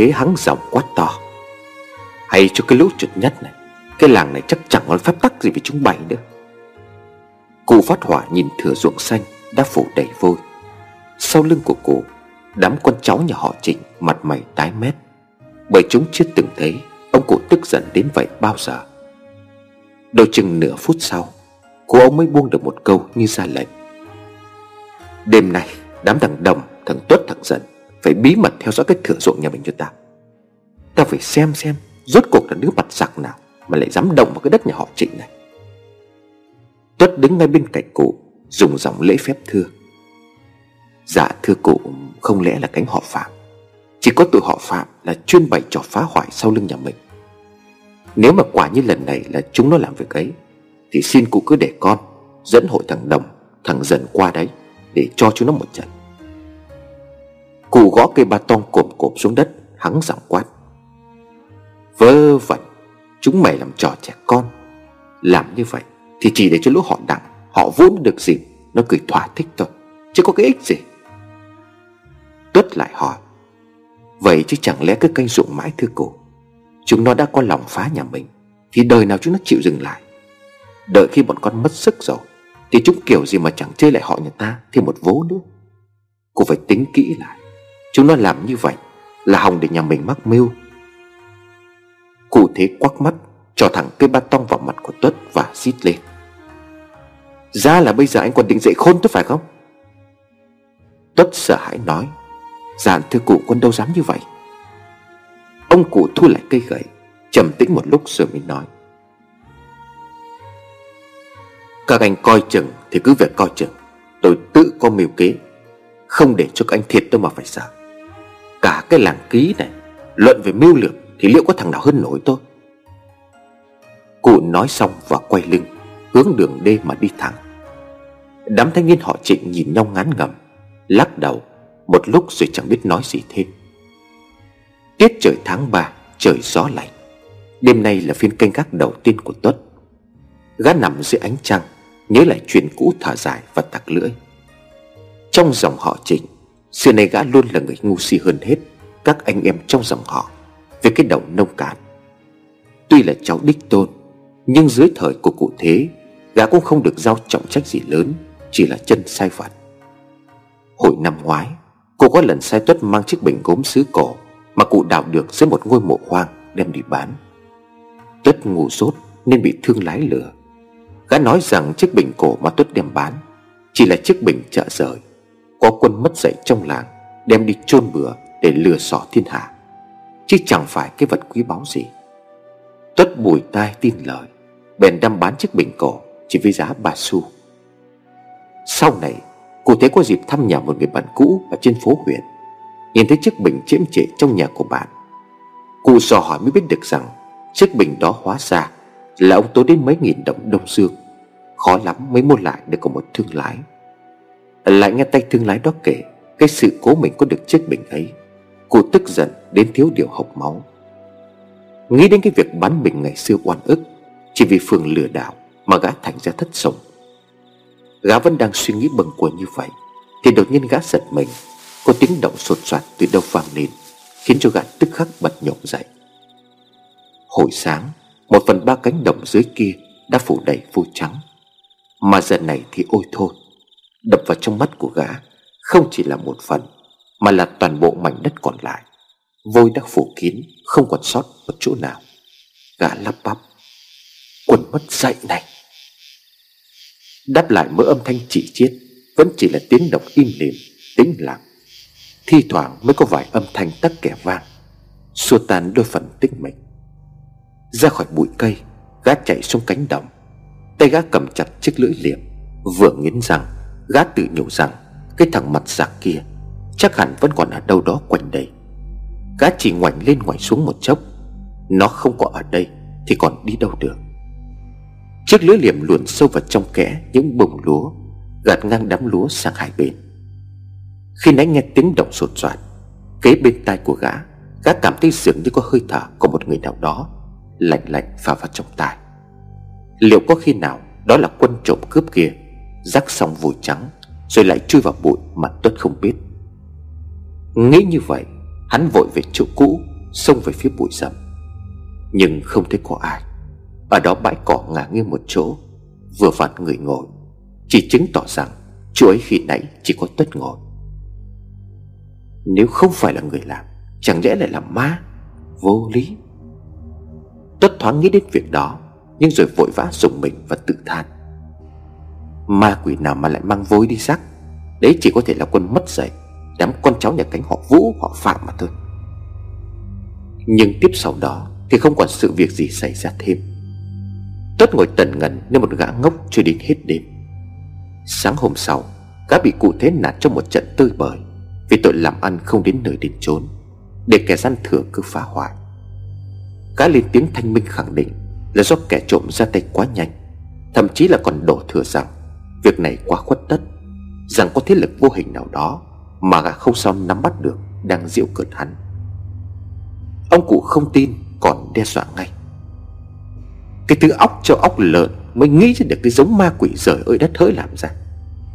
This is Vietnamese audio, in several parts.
thế hắng giọng quát to. Hay cho cái lũ chuột nhất này Cái làng này chắc chẳng có phép tắc gì với chúng bay nữa. Cụ phát hỏa nhìn thửa ruộng xanh Đã phủ đầy vôi. Sau lưng của cụ Đám con cháu nhà họ trịnh Mặt mày tái mét. Bởi chúng chưa từng thấy Ông cụ tức giận đến vậy bao giờ. Đôi chừng nửa phút sau Cô ông mới buông được một câu như ra lệnh. Đêm nay Đám thằng Đồng, thằng Tuất, thằng Dần phải bí mật theo dõi cái thửa ruộng nhà mình cho ta. Ta phải xem xem Rốt cuộc là đứa mặt giặc nào Mà lại dám động vào cái đất nhà họ trịnh này. Tuất đứng ngay bên cạnh cụ, Dùng giọng lễ phép thưa. Dạ thưa cụ, Không lẽ là cánh họ Phạm? Chỉ có tụi họ Phạm là chuyên bày trò phá hoại sau lưng nhà mình. Nếu mà quả như lần này là chúng nó làm việc ấy, Thì xin cụ cứ để con Dẫn hội thằng Đồng, Thằng Dần qua đấy, Để cho chúng nó một trận. Cụ gõ cây ba tong cộp cộp xuống đất, Hắng giọng quát. Vơ vẩn, Chúng mày làm trò trẻ con. Làm như vậy Thì chỉ để cho lũ họ đặng, Họ vốn được dịp Nó cười thỏa thích thôi, Chứ có cái ích gì. Tuất lại hỏi, Vậy chứ chẳng lẽ cứ canh ruộng mãi thưa cô Chúng nó đã có lòng phá nhà mình, Thì đời nào chúng nó chịu dừng lại? Đợi khi bọn con mất sức rồi, Thì chúng kiểu gì mà chẳng chơi lại họ nhà ta, Thêm một vố nữa. Cô phải tính kỹ lại. Chúng nó làm như vậy Là hòng để nhà mình mắc mưu. Cụ thế quắc mắt, Cho thẳng cây ba tong vào mặt của Tuất Và xít lên. Ra là bây giờ anh còn định dậy khôn tôi phải không? Tuất sợ hãi nói Dạ thưa cụ, con đâu dám như vậy. Ông cụ thu lại cây gậy, trầm tĩnh một lúc rồi mới nói, Các anh coi chừng thì cứ việc coi chừng, Tôi tự có mưu kế, Không để cho các anh thiệt đâu mà phải sợ. Cả cái làng ký này, Luận về mưu lược Thì liệu có thằng nào hơn nổi tôi? Cụ nói xong và quay lưng, Hướng đường đê mà đi thẳng. Đám thanh niên họ trịnh nhìn nhau ngán ngầm Lắc đầu, Một lúc rồi chẳng biết nói gì thêm. Tiết trời tháng 3 Trời gió lạnh. Đêm nay là phiên canh gác đầu tiên của Tuất. Gã nằm dưới ánh trăng, Nhớ lại chuyện cũ thở dài và tặc lưỡi. Trong dòng họ trịnh Xưa nay gã luôn là người ngu si hơn hết Các anh em trong dòng họ Về cái đầu nông cạn. Tuy là cháu đích tôn, Nhưng dưới thời của cụ thế, Gã cũng không được giao trọng trách gì lớn, Chỉ là chân sai phạt. Hồi năm ngoái, Cô có lần sai tuất mang chiếc bình gốm sứ cổ Mà cụ đào được dưới một ngôi mộ hoang Đem đi bán. Tuất ngu dốt nên bị thương lái lừa. Gã nói rằng chiếc bình cổ mà Tuất đem bán Chỉ là chiếc bình chợ rời. Có quân mất dạy trong làng, Đem đi chôn bừa để lừa xỏ thiên hạ. Chứ chẳng phải cái vật quý báu gì. Tuất bùi tai tin lời, Bèn đâm bán chiếc bình cổ Chỉ với giá bà xu. Sau này, Cụ thế có dịp thăm nhà một người bạn cũ Ở trên phố huyện, Nhìn thấy chiếc bình chiếm trệ trong nhà của bạn. Cụ dò hỏi mới biết được rằng Chiếc bình đó hóa ra Là ông tốn đến mấy nghìn đồng đông dương Khó lắm mới mua lại được của một thương lái. Lại nghe tay thương lái đó kể, Cái sự cố mình có được chiếc bình ấy, cô tức giận đến thiếu điều hộc máu. Nghĩ đến cái việc bán bình ngày xưa oan ức, Chỉ vì Phương lừa đảo Mà gã thành ra thất sống Gã vẫn đang suy nghĩ bần quần như vậy, Thì đột nhiên gã giật mình. Có tiếng động sột soạt từ đâu vang lên, Khiến cho gã tức khắc bật nhộm dậy. Hồi sáng, Một phần ba cánh đồng dưới kia Đã phủ đầy vôi trắng, Mà giờ này thì ôi thôi Đập vào trong mắt của gã, Không chỉ là một phần, Mà là toàn bộ mảnh đất còn lại. Vôi đã phủ kín, Không còn sót một chỗ nào. Gã lắp bắp. Quần mất dậy này. Đáp lại mỗi âm thanh chỉ chiết, Vẫn chỉ là tiếng động im lìm, Tĩnh lặng. Thi thoảng mới có vài âm thanh tắc kẻ vang, Xua tan đôi phần tích mịch. Ra khỏi bụi cây, Gã chạy xuống cánh đồng. Tay gã cầm chặt chiếc lưỡi liềm, Vừa nghiến răng Gã tự nhủ rằng, Cái thằng mặt giặc kia Chắc hẳn vẫn còn ở đâu đó quanh đây. Gã chỉ ngoảnh lên ngoảnh xuống một chốc, Nó không có ở đây Thì còn đi đâu được. Chiếc lưỡi liềm luồn sâu vào trong kẽ Những bồng lúa, Gạt ngang đám lúa sang hai bên. Khi nãy nghe tiếng động sột soạt, Kế bên tai của gã Gã cảm thấy dường như có hơi thở Của một người nào đó, Lạnh lạnh phả vào trong tai. Liệu có khi nào Đó là quân trộm cướp kia Rắc xong vùi trắng, Rồi lại chui vào bụi mà Tuất không biết. Nghĩ như vậy, Hắn vội về chỗ cũ, Xông về phía bụi rậm. Nhưng không thấy có ai. Ở đó bãi cỏ ngả nghiêng một chỗ, Vừa vặn người ngồi. Chỉ chứng tỏ rằng, Chỗ ấy khi nãy chỉ có tuất ngồi. Nếu không phải là người làm, Chẳng lẽ lại là ma? Vô lý. Tuất thoáng nghĩ đến việc đó, Nhưng rồi vội vã dùng mình và tự than. Ma quỷ nào mà lại mang vối đi xác? Đấy chỉ có thể là quân mất dạy, Đám con cháu nhà cánh họ Vũ, họ Phạm mà thôi. Nhưng tiếp sau đó Thì không còn sự việc gì xảy ra thêm. Tất ngồi tần ngần như một gã ngốc cho đến hết đêm. Sáng hôm sau, Gã bị cụ thế nạt trong một trận tơi bời Vì tội làm ăn không đến nơi đến chốn, Để kẻ gian thừa cứ phá hoại. Gã lên tiếng thanh minh khẳng định Là do kẻ trộm ra tay quá nhanh, Thậm chí là còn đổ thừa rằng Việc này quá khuất tất, Rằng có thế lực vô hình nào đó Mà gã không sao nắm bắt được Đang diễu cợt hắn. Ông cụ không tin, còn đe dọa ngay. Cái thứ óc cho óc lợn Mới nghĩ ra được cái giống ma quỷ rời ơi đất hỡi làm ra.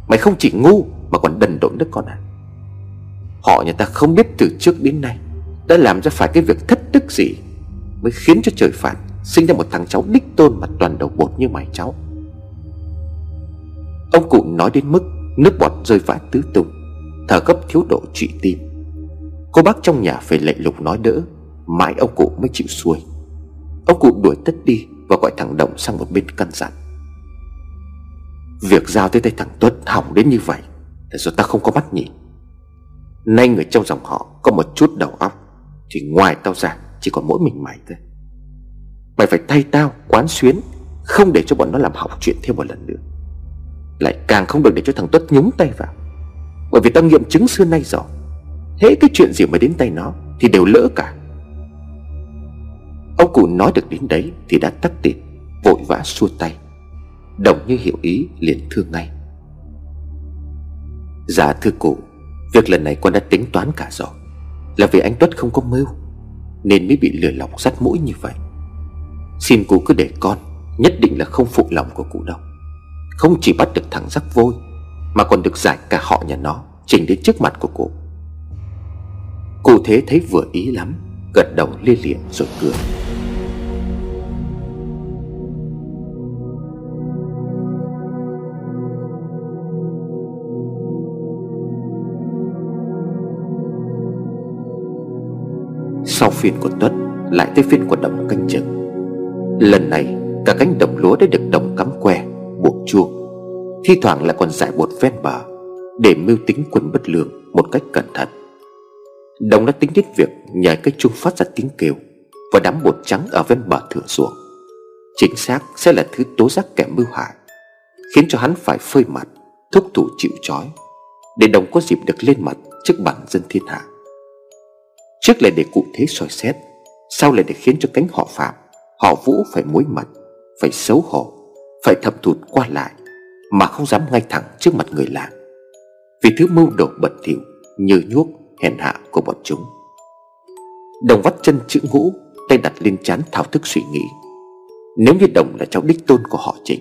Mày không chỉ ngu Mà còn đần độn đất con à. Họ nhà ta không biết từ trước đến nay Đã làm ra phải cái việc thất đức gì Mới khiến cho trời phạt Sinh ra một thằng cháu đích tôn mà toàn đầu bột như mày cháu. Ông cụ nói đến mức Nước bọt rơi vãi tứ tung, Thở gấp thiếu độ trụy tim. Cô bác trong nhà phải lệ lục nói đỡ, Mãi ông cụ mới chịu xuôi. Ông cụ đuổi tất đi Và gọi thằng Động sang một bên căn dặn. Việc giao tới tay thằng Tuất hỏng đến như vậy Là do ta không có mắt nhìn. Nay người trong dòng họ Có một chút đầu óc, Thì ngoài tao ra chỉ còn mỗi mình mày thôi. Mày phải thay tao quán xuyến, Không để cho bọn nó làm hỏng chuyện thêm một lần nữa. Lại càng không được để cho thằng Tuất nhúng tay vào. Bởi vì tao nghiệm chứng xưa nay rồi Thế cái chuyện gì mà đến tay nó Thì đều lỡ cả. Ông cụ nói được đến đấy Thì đã tắt tiệt Vội vã xua tay. Đồng như hiểu ý, liền thương ngay. Dạ thưa cụ, Việc lần này con đã tính toán cả rồi. Là vì anh Tuất không có mưu, Nên mới bị lừa lọc sắt mũi như vậy. Xin cụ cứ để con, Nhất định là không phụ lòng của cụ đâu. Không chỉ bắt được thằng rắc vôi, Mà còn được giải cả họ nhà nó Trình đến trước mặt của cụ Cụ thế thấy vừa ý lắm, Gật đầu lia lịa rồi cười. Sau phiên của Tuất, Lại tới phiên của Đồng canh chừng. Lần này, cả cánh đồng lúa đã được Đồng cắm que. Buộc chuông. Thi thoảng lại còn giải bột ven bờ Để mưu tính quân bất lương Một cách cẩn thận. Đồng đã tính đến việc nhảy cái chuông phát ra tiếng kêu Và đám bột trắng ở ven bờ thượng ruộng. Chính xác sẽ là thứ tố giác kẻ mưu hại, Khiến cho hắn phải phơi mặt, Thúc thủ chịu trói, Để đồng có dịp được lên mặt trước bản dân thiên hạ. Trước lại để cụ thế soi xét, Sau lại để khiến cho cánh họ phạm, Họ vũ phải mối mặt, Phải xấu hổ phải thầm thụt qua lại, Mà không dám ngay thẳng trước mặt người làng Vì thứ mưu đồ bẩn thỉu Như nhuốc, hèn hạ của bọn chúng. Đồng vắt chân chữ ngũ, Tay đặt lên chán thao thức suy nghĩ. Nếu như Đồng là cháu đích tôn của họ Trịnh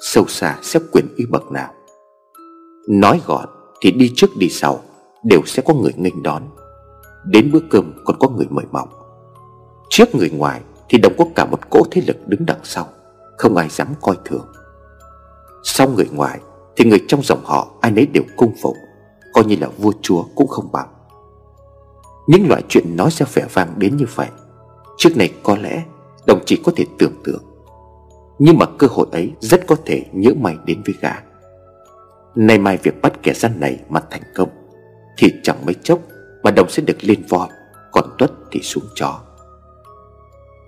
Sâu xa sẽ quyền uy bậc nào? Nói gọn thì đi trước đi sau Đều sẽ có người nghênh đón. Đến bữa cơm còn có người mời mọc. Trước người ngoài thì đồng có cả một cỗ thế lực đứng đằng sau. Không ai dám coi thường. Sau người ngoài, thì người trong dòng họ ai nấy đều cung phục Coi như là vua chúa cũng không bằng. Những loại chuyện nói ra vẻ vang đến như vậy, Trước này có lẽ đồng chỉ có thể tưởng tượng. Nhưng mà cơ hội ấy rất có thể nhỡ mày đến với gã. Nay mai việc bắt kẻ gian này mà thành công, Thì chẳng mấy chốc mà đồng sẽ được lên voi, Còn tuất thì xuống chó.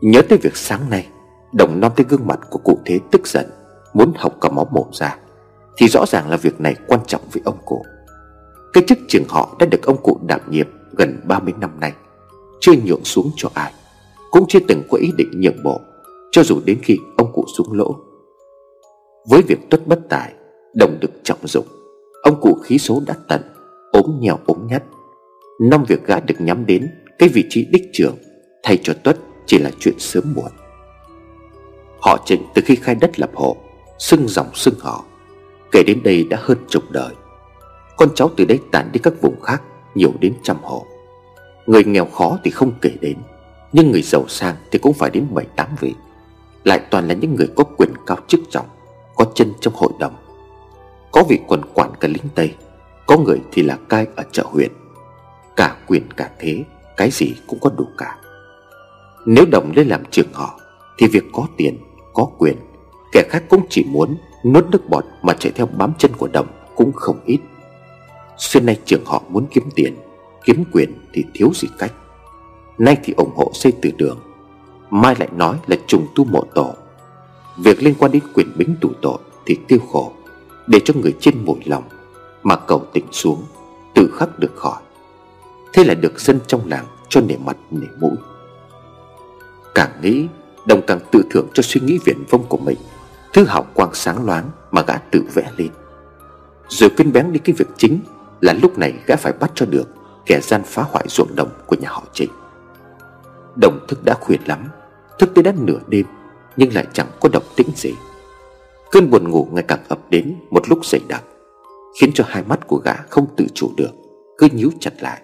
Nhớ tới việc sáng nay Đồng non tới gương mặt của cụ thế tức giận Muốn học cả máu mồm ra Thì rõ ràng là việc này quan trọng với ông cụ. Cái chức trường họ đã được ông cụ đảm nhiệm gần 30 năm nay Chưa nhượng xuống cho ai Cũng chưa từng có ý định nhượng bộ Cho dù đến khi ông cụ xuống lỗ. Với việc tuất bất tài Đồng được trọng dụng Ông cụ khí số đã tận ốm nhèo ốm nhát, năm việc gã được nhắm đến cái vị trí đích trưởng thay cho tuất chỉ là chuyện sớm muộn họ trịnh từ khi khai đất lập hộ xưng dòng xưng họ. Kể đến đây đã hơn chục đời. Con cháu từ đây tản đi các vùng khác nhiều đến trăm hộ. Người nghèo khó thì không kể đến Nhưng người giàu sang thì cũng phải đến bảy tám vị. Lại toàn là những người có quyền cao chức trọng Có chân trong hội đồng. Có vị quần quản cả lính Tây Có người thì là cai ở chợ huyện. Cả quyền cả thế Cái gì cũng có đủ cả. Nếu đồng lên làm trưởng họ Thì việc có tiền, có quyền. Kẻ khác cũng chỉ muốn nuốt nước bọt Mà chạy theo bám chân của đồng cũng không ít. Xưa nay trường họ muốn kiếm tiền, Kiếm quyền thì thiếu gì cách. Nay thì ủng hộ xây từ đường, Mai lại nói là trùng tu mộ tổ. Việc liên quan đến quyền bính tù tội Thì tiêu khổ, Để cho người trên mùi lòng Mà cầu tỉnh xuống, Tự khắc được khỏi. Thế là được dân trong làng cho nể mặt nể mũi. Càng nghĩ Đồng càng tự thưởng cho suy nghĩ viển vông của mình. Thứ hào quang sáng loáng Mà gã tự vẽ lên. Rồi quên bén đi cái việc chính Là lúc này gã phải bắt cho được Kẻ gian phá hoại ruộng đồng của nhà họ Trịnh. Đồng thức đã khuyên lắm, Thức tới đã nửa đêm, Nhưng lại chẳng có động tĩnh gì. Cơn buồn ngủ ngày càng ập đến Một lúc dày đặc, Khiến cho hai mắt của gã không tự chủ được, Cứ nhíu chặt lại.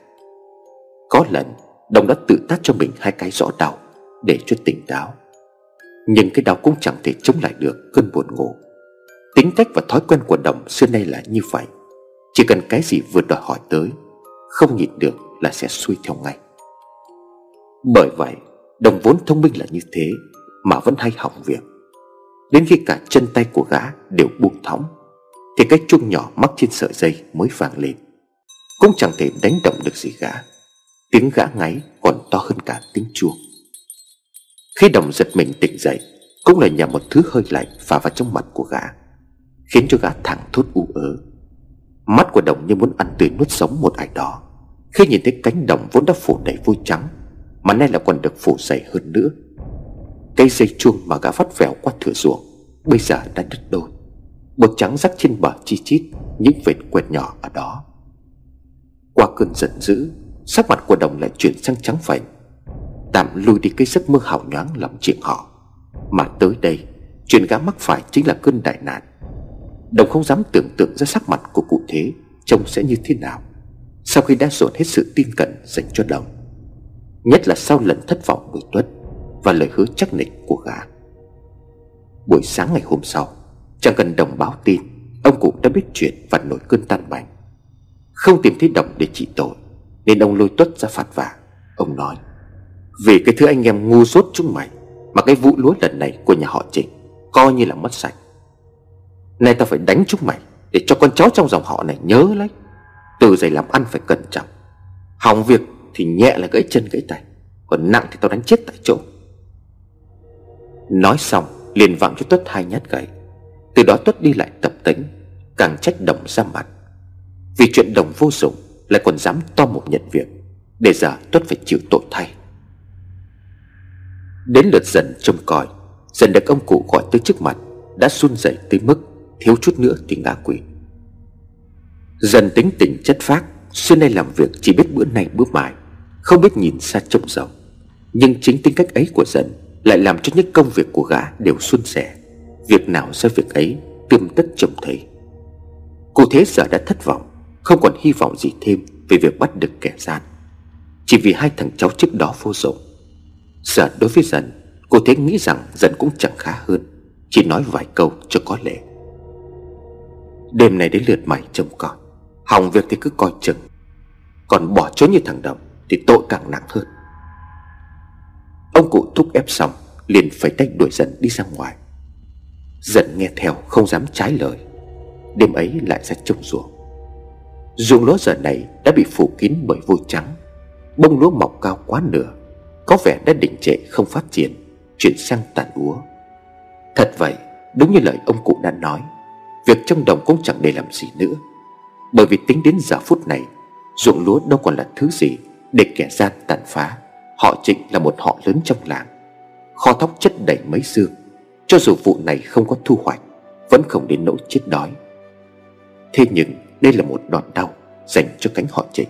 Có lần, Đồng đã tự tát cho mình hai cái rõ đau Để cho tỉnh táo. Nhưng cái đau cũng chẳng thể chống lại được cơn buồn ngủ. Tính cách và thói quen của Đồng xưa nay là như vậy. Chỉ cần cái gì vừa đòi hỏi tới, Không nhịn được là sẽ xuôi theo ngay. Bởi vậy, Đồng vốn thông minh là như thế Mà vẫn hay hỏng việc. Đến khi cả chân tay của gã đều buông thõng, Thì cái chuông nhỏ mắc trên sợi dây mới vang lên. Cũng chẳng thể đánh động được gì gã. Tiếng gã ngáy còn to hơn cả tiếng chuông. Khi đồng giật mình tỉnh dậy, Cũng là nhờ một thứ hơi lạnh phả vào trong mặt của gã, Khiến cho gã thẳng thốt u ớ. Mắt của đồng như muốn ăn tươi nuốt sống một ai đó. Khi nhìn thấy cánh đồng vốn đã phủ đầy vôi trắng, Mà nay là còn được phủ dày hơn nữa. Cây dây chuông mà gã vắt vẻo qua thửa ruộng, Bây giờ đã đứt đôi. Bột trắng rắc trên bờ chi chít Những vệt quẹt nhỏ ở đó. Qua cơn giận dữ, Sắc mặt của đồng lại chuyển sang trắng phành. Tạm lui đi cái giấc mơ hào nhoáng lòng chuyện họ. Mà tới đây, Chuyện gã mắc phải chính là cơn đại nạn. Đồng không dám tưởng tượng ra sắc mặt của cụ thế, Trông sẽ như thế nào, Sau khi đã dồn hết sự tin cẩn dành cho đồng Nhất là sau lần thất vọng của Tuất Và lời hứa chắc nịch của gã. Buổi sáng ngày hôm sau, Chẳng cần đồng báo tin, Ông cụ đã biết chuyện và nổi cơn tan bành. Không tìm thấy đồng để trị tội, Nên ông lôi tuất ra phạt vả Ông nói vì cái thứ anh em ngu dốt chúng mày Mà cái vụ lúa lần này của nhà họ Trịnh Coi như là mất sạch. Nay ta phải đánh chúng mày Để cho con cháu trong dòng họ này nhớ lấy. Từ giày làm ăn phải cẩn trọng, Hỏng việc thì nhẹ là gãy chân gãy tay, Còn nặng thì tao đánh chết tại chỗ. Nói xong, liền vặn cho Tuất hai nhát gậy. Từ đó Tuất đi lại tập tính, Càng trách đồng ra mặt. Vì chuyện đồng vô dụng, Lại còn dám to một nhận việc, Để giờ Tuất phải chịu tội thay. Đến lượt dần trông coi. Dần được ông cụ gọi tới trước mặt, Đã run rẩy tới mức Thiếu chút nữa thì ngã quỵ. Dần tính tình chất phác, Xưa nay làm việc chỉ biết bữa nay bữa mai, Không biết nhìn xa trông rộng. Nhưng chính tính cách ấy của dần Lại làm cho những công việc của gã đều suôn sẻ. Việc nào ra việc ấy Tươm tất trông thấy. Cụ thế giờ đã thất vọng, Không còn hy vọng gì thêm Về việc bắt được kẻ gian. Chỉ vì hai thằng cháu trước đó vô dụng Giờ đối với dần, Cô thế nghĩ rằng dần cũng chẳng khá hơn. Chỉ nói vài câu cho có lệ. Đêm này đến lượt mày trông con. Hỏng việc thì cứ coi chừng. Còn bỏ trốn như thằng Đồng Thì tội càng nặng hơn. Ông cụ thúc ép xong, Liền phải tách đuổi dần đi ra ngoài. Dần nghe theo không dám trái lời. Đêm ấy lại ra trông ruộng Ruộng lúa giờ này đã bị phủ kín bởi vôi trắng. Bông lúa mọc cao quá nửa. Có vẻ đã định trệ không phát triển. Chuyển sang tàn úa. Thật vậy, Đúng như lời ông cụ đã nói, Việc trong đồng cũng chẳng để làm gì nữa. Bởi vì tính đến giờ phút này, Ruộng lúa đâu còn là thứ gì Để kẻ gian tàn phá. Họ trịnh là một họ lớn trong làng. Kho thóc chất đầy mấy xương. Cho dù vụ này không có thu hoạch, Vẫn không đến nỗi chết đói. Thế nhưng, đây là một đòn đau Dành cho cánh họ trịnh.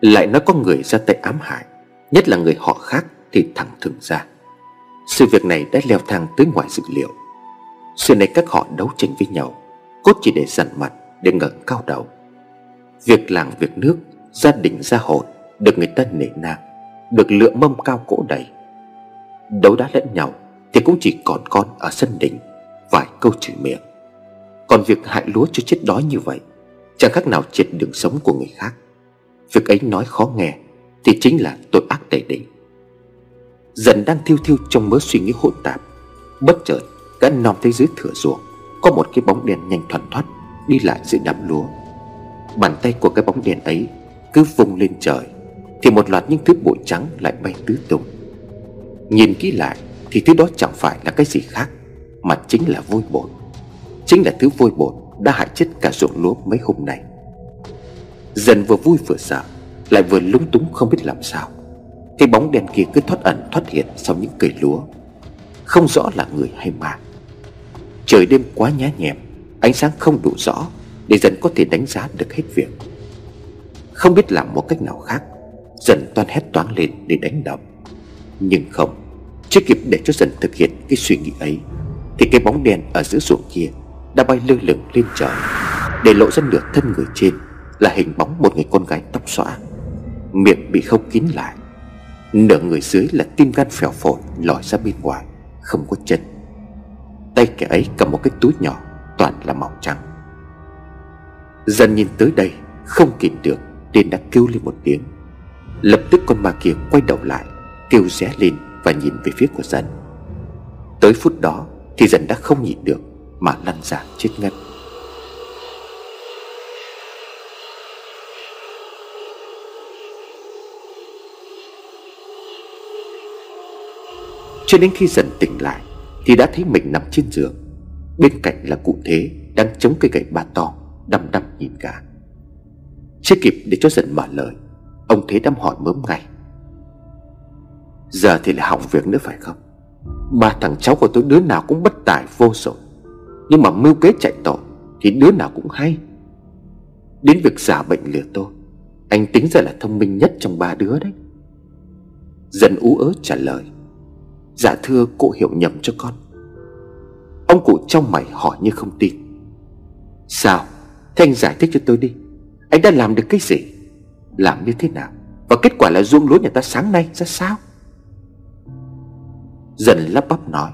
Lại nói có người ra tay ám hại Nhất là người họ khác thì thẳng thừng ra. Sự việc này đã leo thang tới ngoài dự liệu. Xưa nay các họ đấu tranh với nhau, Cốt chỉ để dằn mặt, Để ngẩng cao đầu. Việc làng, việc nước, Gia đình, gia hội Được người ta nể nang, Được lựa mâm cao cỗ đầy. Đấu đá lẫn nhau Thì cũng chỉ còn con ở sân đỉnh, Vài câu chửi miệng. Còn việc hại lúa cho chết đói như vậy, Chẳng khác nào triệt đường sống của người khác. Việc ấy nói khó nghe thì chính là tội ác đầy đỉnh. Dần đang thiêu thiêu trong mớ suy nghĩ hỗn tạp, Bất chợt, Gã nòm thấy dưới thửa ruộng, Có một cái bóng đen nhanh thoăn thoắt Đi lại giữa đám lúa. Bàn tay của cái bóng đen ấy Cứ vung lên trời, Thì một loạt những thứ bụi trắng lại bay tứ tung. Nhìn kỹ lại, Thì thứ đó chẳng phải là cái gì khác, Mà chính là vôi bột. Chính là thứ vôi bột đã hại chết cả ruộng lúa mấy hôm nay. Dần vừa vui vừa sợ lại vừa lúng túng không biết làm sao. Cái bóng đen kia cứ thoát ẩn thoát hiện Sau những cây lúa. Không rõ là người hay ma. Trời đêm quá nhá nhẹm Ánh sáng không đủ rõ Để dần có thể đánh giá được hết việc. Không biết làm một cách nào khác Dần toan hét toáng lên để đánh động Nhưng không, Chưa kịp để cho dần thực hiện cái suy nghĩ ấy, Thì cái bóng đen ở giữa ruộng kia Đã bay lơ lửng lên trời, Để lộ ra nửa thân người trên Là hình bóng một người con gái tóc xõa. Miệng bị khâu kín lại. Nửa người dưới là tim gan phèo phổi Lòi ra bên ngoài, Không có chân. Tay kẻ ấy cầm một cái túi nhỏ, Toàn là màu trắng. Dần nhìn tới đây, Không kìm được, Nên đã kêu lên một tiếng. Lập tức con ma kia quay đầu lại, Kêu ré lên và nhìn về phía của dần Tới phút đó Thì dần đã không nhịn được Mà lăn ra chết ngất. Cho đến khi dần tỉnh lại, Thì đã thấy mình nằm trên giường. Bên cạnh là cụ thế Đang chống cây gậy ba to, Đăm đăm nhìn cả Chưa kịp để cho dần mở lời, Ông Thế đâm hỏi mớm ngay. Giờ thì lại hỏng việc nữa phải không? Ba thằng cháu của tôi đứa nào cũng bất tài vô rồi Nhưng mà mưu kế chạy tội Thì đứa nào cũng hay. Đến việc giả bệnh lừa tôi, Anh tính ra là thông minh nhất trong ba đứa đấy. Dần ú ớ trả lời. Dạ thưa, cụ hiểu nhầm cho con. Ông cụ trong mày hỏi như không tin. Sao? Thế anh giải thích cho tôi đi. Anh đã làm được cái gì? Làm như thế nào? Và kết quả là ruộng lúa nhà ta sáng nay ra sao? Dần lắp bắp nói.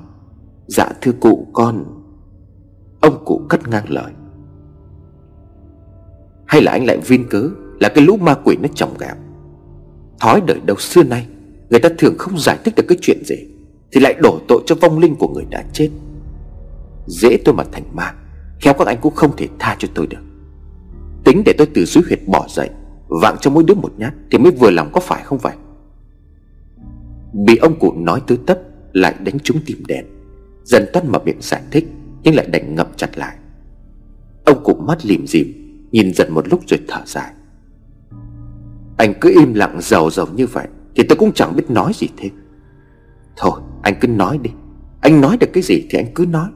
Dạ thưa cụ, con, Ông cụ cắt ngang lời. Hay là anh lại viên cớ Là cái lũ ma quỷ nó trồng gạo? Thói đời đầu xưa nay, Người ta thường không giải thích được cái chuyện gì. Thì lại đổ tội cho vong linh của người đã chết. Dễ tôi mà thành ma, Khéo các anh cũng không thể tha cho tôi được. Tính để tôi từ dưới huyệt bỏ dậy, Vạng cho mỗi đứa một nhát Thì mới vừa lòng có phải không vậy? Bị ông cụ nói tới tấp, Lại đánh trúng tim đèn. Dần toát mở miệng giải thích, Nhưng lại đành ngậm chặt lại. Ông cụ mắt lìm dìm, Nhìn dần một lúc rồi thở dài. Anh cứ im lặng giàu giàu như vậy Thì tôi cũng chẳng biết nói gì thêm. Thôi, anh cứ nói đi. Anh nói được cái gì thì anh cứ nói.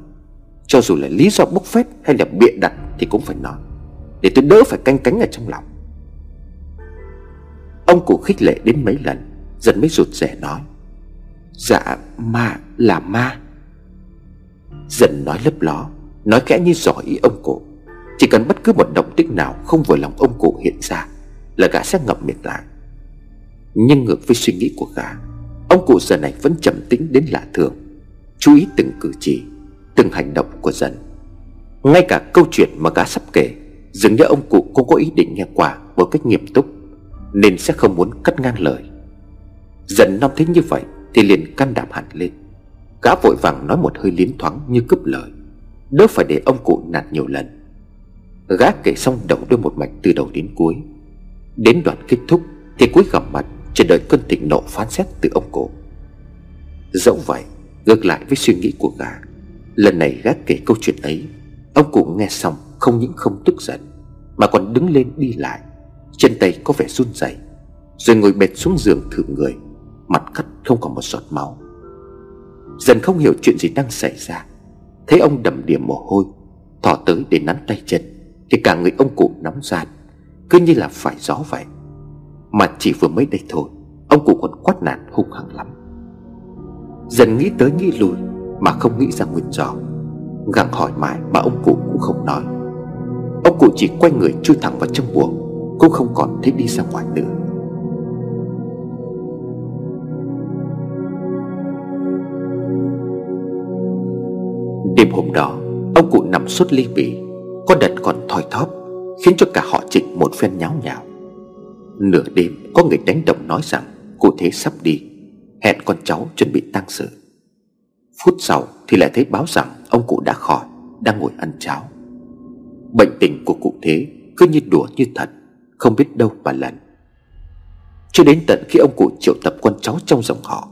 Cho dù là lý do bốc phét hay là bịa đặt Thì cũng phải nói. Để tôi đỡ phải canh cánh ở trong lòng. Ông cụ khích lệ đến mấy lần Dần mới rụt rẻ nói. Dạ ma là ma. Dần nói lấp ló, Nói kẽ như giỏi ý ông cụ. Chỉ cần bất cứ một động tích nào Không vừa lòng ông cụ hiện ra, Là gã sẽ ngậm miệng lại. Nhưng ngược với suy nghĩ của gã Ông cụ giờ này vẫn trầm tĩnh đến lạ thường, Chú ý từng cử chỉ, từng hành động của dần ngay cả câu chuyện mà gã sắp kể, dường như ông cụ cũng có ý định nghe qua một cách nghiêm túc, nên sẽ không muốn cắt ngang lời. Dần nom thấy như vậy thì liền can đảm hẳn lên. Gã vội vàng nói một hơi liến thoáng như cướp lời, đỡ phải để ông cụ nạt nhiều lần. Gã kể xong đầu đôi một mạch từ đầu đến cuối. Đến đoạn kết thúc thì cuối gầm mặt chờ đợi cơn thịnh nộ phán xét từ ông cụ. Dẫu vậy, ngược lại với suy nghĩ của gã, Lần này gác kể câu chuyện ấy, Ông cụ nghe xong không những không tức giận, Mà còn đứng lên đi lại, Chân tay có vẻ run rẩy, Rồi ngồi bệt xuống giường thử người, Mặt cắt không còn một giọt máu. Dần không hiểu chuyện gì đang xảy ra, Thấy ông đầm điểm mồ hôi Thỏ tới để nắn tay chân, Thì cả người ông cụ nóng gian Cứ như là phải gió vậy. Mà chỉ vừa mới đây thôi, Ông cụ còn quát nạt hung hăng lắm. Dần nghĩ tới nghĩ lùi Mà không nghĩ ra nguyên do. Gặng hỏi mãi mà ông cụ cũng không nói. Ông cụ chỉ quay người chui thẳng vào trong buồng, Cũng không còn thấy đi ra ngoài nữa. Đêm hôm đó, Ông cụ nằm suốt ly bì, Có đợt còn thoi thóp, Khiến cho cả họ trịnh một phen nháo nhào. Nửa đêm, có người đánh động nói rằng, Cụ thế sắp đi, Hẹn con cháu chuẩn bị tang sự. Phút sau thì lại thấy báo rằng Ông cụ đã khỏi, Đang ngồi ăn cháo. Bệnh tình của cụ thế cứ như đùa như thật, Không biết đâu mà lần. Cho đến tận khi ông cụ triệu tập con cháu trong dòng họ,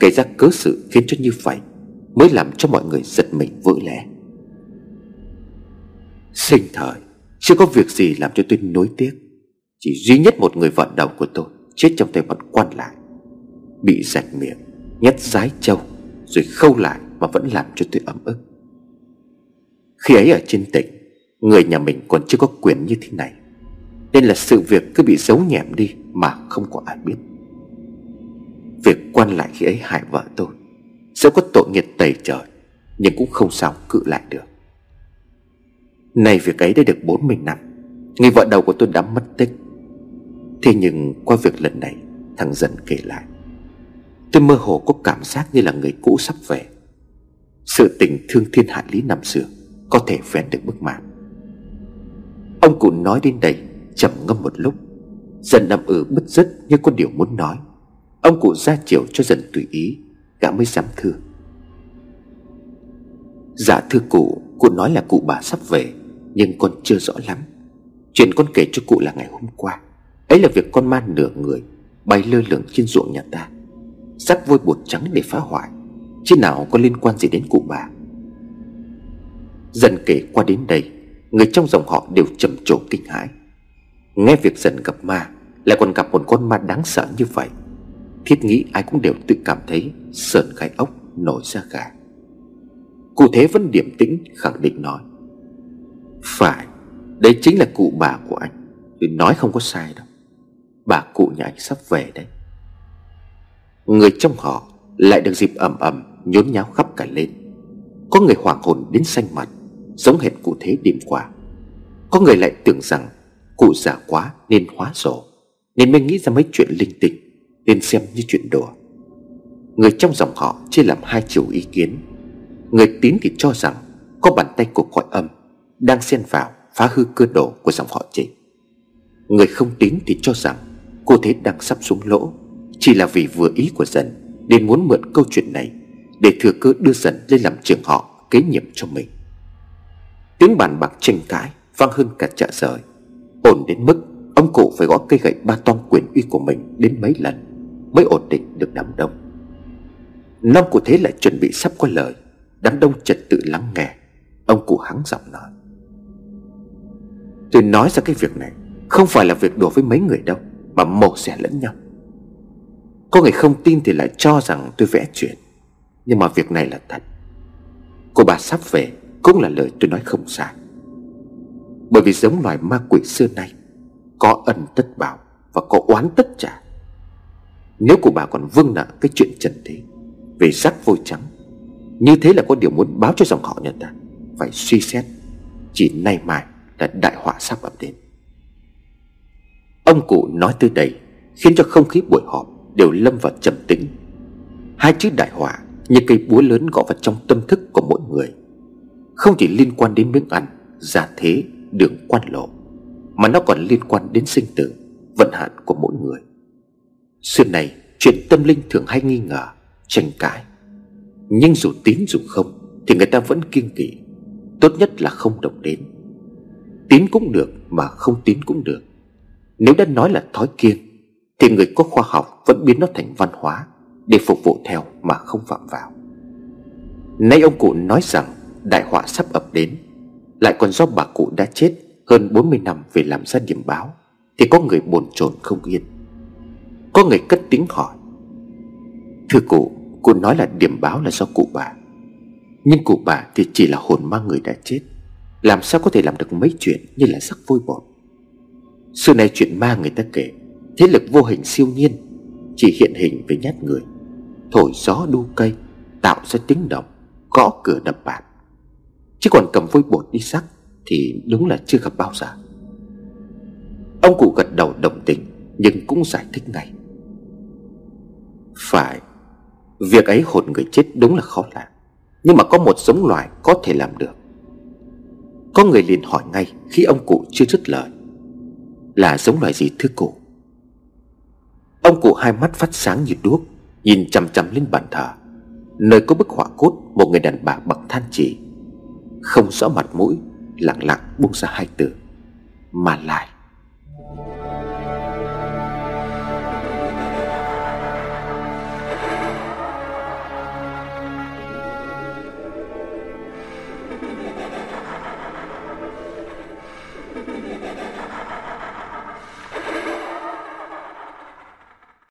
Kể ra cớ sự khiến cho như vậy Mới làm cho mọi người giật mình vỡ lẽ. Sinh thời, Chưa có việc gì làm cho tôi nối tiếc. Chỉ duy nhất một người vợ đầu của tôi Chết trong tay bọn quan lại. Bị rạch miệng, Nhét rái trâu, Rồi khâu lại mà vẫn làm cho tôi ấm ức. Khi ấy ở trên tỉnh, Người nhà mình còn chưa có quyền như thế này, Nên là sự việc cứ bị giấu nhẹm đi Mà không có ai biết. Việc quan lại khi ấy hại vợ tôi Dẫu có tội nghiệp tày trời, Nhưng cũng không sao cự lại được. Này việc ấy đã được 40 năm, Người vợ đầu của tôi đã mất tích Thế nhưng qua việc lần này, Thằng dần kể lại, Tôi mơ hồ có cảm giác như là người cũ sắp về. Sự tình thương thiên hạ lý năm xưa Có thể vén được bức màn. Ông cụ nói đến đây, trầm ngâm một lúc. Dần nằm ở bứt rứt như có điều muốn nói. Ông cụ ra chiều cho dần tùy ý, Gã mới dám thưa. Dạ thưa cụ Cụ nói là cụ bà sắp về, Nhưng con chưa rõ lắm. Chuyện con kể cho cụ là ngày hôm qua. Ấy là việc con ma nửa người Bay lơ lửng trên ruộng nhà ta Sắc vôi bột trắng để phá hoại. Chứ nào có liên quan gì đến cụ bà? Dần kể qua đến đây, Người trong dòng họ đều trầm trồ kinh hãi. Nghe việc dần gặp ma, Lại còn gặp một con ma đáng sợ như vậy. Thiết nghĩ ai cũng đều tự cảm thấy Sờn gai ốc nổi ra gà. Cụ thế vẫn điềm tĩnh khẳng định nói, Phải, Đấy chính là cụ bà của anh. Tôi nói không có sai đâu. Bà cụ nhà anh sắp về đấy. Người trong họ Lại được dịp ầm ầm nhốn nháo khắp cả lên. Có người hoảng hồn đến xanh mặt, Giống hệt cụ thế đêm qua. Có người lại tưởng rằng Cụ già quá nên hóa rổ, Nên mới nghĩ ra mấy chuyện linh tinh, Nên xem như chuyện đùa. Người trong dòng họ chia làm hai chiều ý kiến. Người tín thì cho rằng Có bàn tay của cõi âm Đang xen vào phá hư cơ đồ của dòng họ chị Người không tín thì cho rằng Cô thế đang sắp xuống lỗ. Chỉ là vì vừa ý của dần, Nên muốn mượn câu chuyện này Để thừa cơ đưa dần lên làm trưởng họ, Kế nhiệm cho mình. Tiếng bàn bạc tranh cãi Vang hơn cả chợ rời. Ổn đến mức Ông cụ phải gõ cây gậy ba toan quyền uy của mình Đến mấy lần Mới ổn định được đám đông. Năm cụ thế lại chuẩn bị sắp có lời. Đám đông trật tự lắng nghe. Ông cụ hắng giọng nói. Tôi nói ra cái việc này Không phải là việc đùa với mấy người đâu. Mà mổ xẻ lẫn nhau. Có người không tin thì lại cho rằng tôi vẽ chuyện. Nhưng mà việc này là thật. Cô bà sắp về Cũng là lời tôi nói không sai. Bởi vì giống loài ma quỷ xưa nay, Có ân tất bảo Và có oán tất trả. Nếu cụ bà còn vương nợ cái chuyện trần thế, Về rắc vôi trắng, Như thế là có điều muốn báo cho dòng họ nhà ta. Phải suy xét, Chỉ nay mai là đại họa sắp ập đến. Ông cụ nói tới đây Khiến cho không khí buổi họp Đều lâm vào trầm tĩnh. Hai chữ đại họa như cây búa lớn gõ vào trong tâm thức của mỗi người Không chỉ liên quan đến miếng ăn Gia thế, đường quan lộ Mà nó còn liên quan đến sinh tử Vận hạn của mỗi người. Xưa này chuyện tâm linh thường hay nghi ngờ Tranh cãi. Nhưng dù tín dù không Thì người ta vẫn kiêng kỵ Tốt nhất là không động đến. Tín cũng được mà không tín cũng được. Nếu đã nói là thói kiên, Thì người có khoa học vẫn biến nó thành văn hóa Để phục vụ theo mà không phạm vào. Nay ông cụ nói rằng Đại họa sắp ập đến, Lại còn do bà cụ đã chết Hơn 40 năm về làm ra điểm báo, Thì có người bồn chồn không yên. Có người cất tiếng hỏi, Thưa cụ Cụ nói là điểm báo là do cụ bà. Nhưng cụ bà thì chỉ là hồn ma người đã chết, Làm sao có thể làm được mấy chuyện Như là sắc vôi bột Xưa nay chuyện ma người ta kể, Thế lực vô hình siêu nhiên, Chỉ hiện hình với nhát người. Thổi gió đu cây, Tạo ra tiếng động, Gõ cửa đập bàn. Chứ còn cầm vôi bột đi sắc Thì đúng là chưa gặp bao giờ. Ông cụ gật đầu đồng tình, Nhưng cũng giải thích ngay. Phải, Việc ấy hồn người chết đúng là khó làm, Nhưng mà có một giống loài có thể làm được. Có người liền hỏi ngay khi ông cụ chưa dứt lời. Là giống loài gì thưa cụ? Ông cụ hai mắt phát sáng như đuốc, Nhìn chằm chằm lên bàn thờ, Nơi có bức họa cốt Một người đàn bà bằng than chỉ, Không rõ mặt mũi, Lặng lặng buông ra hai từ, Mà lại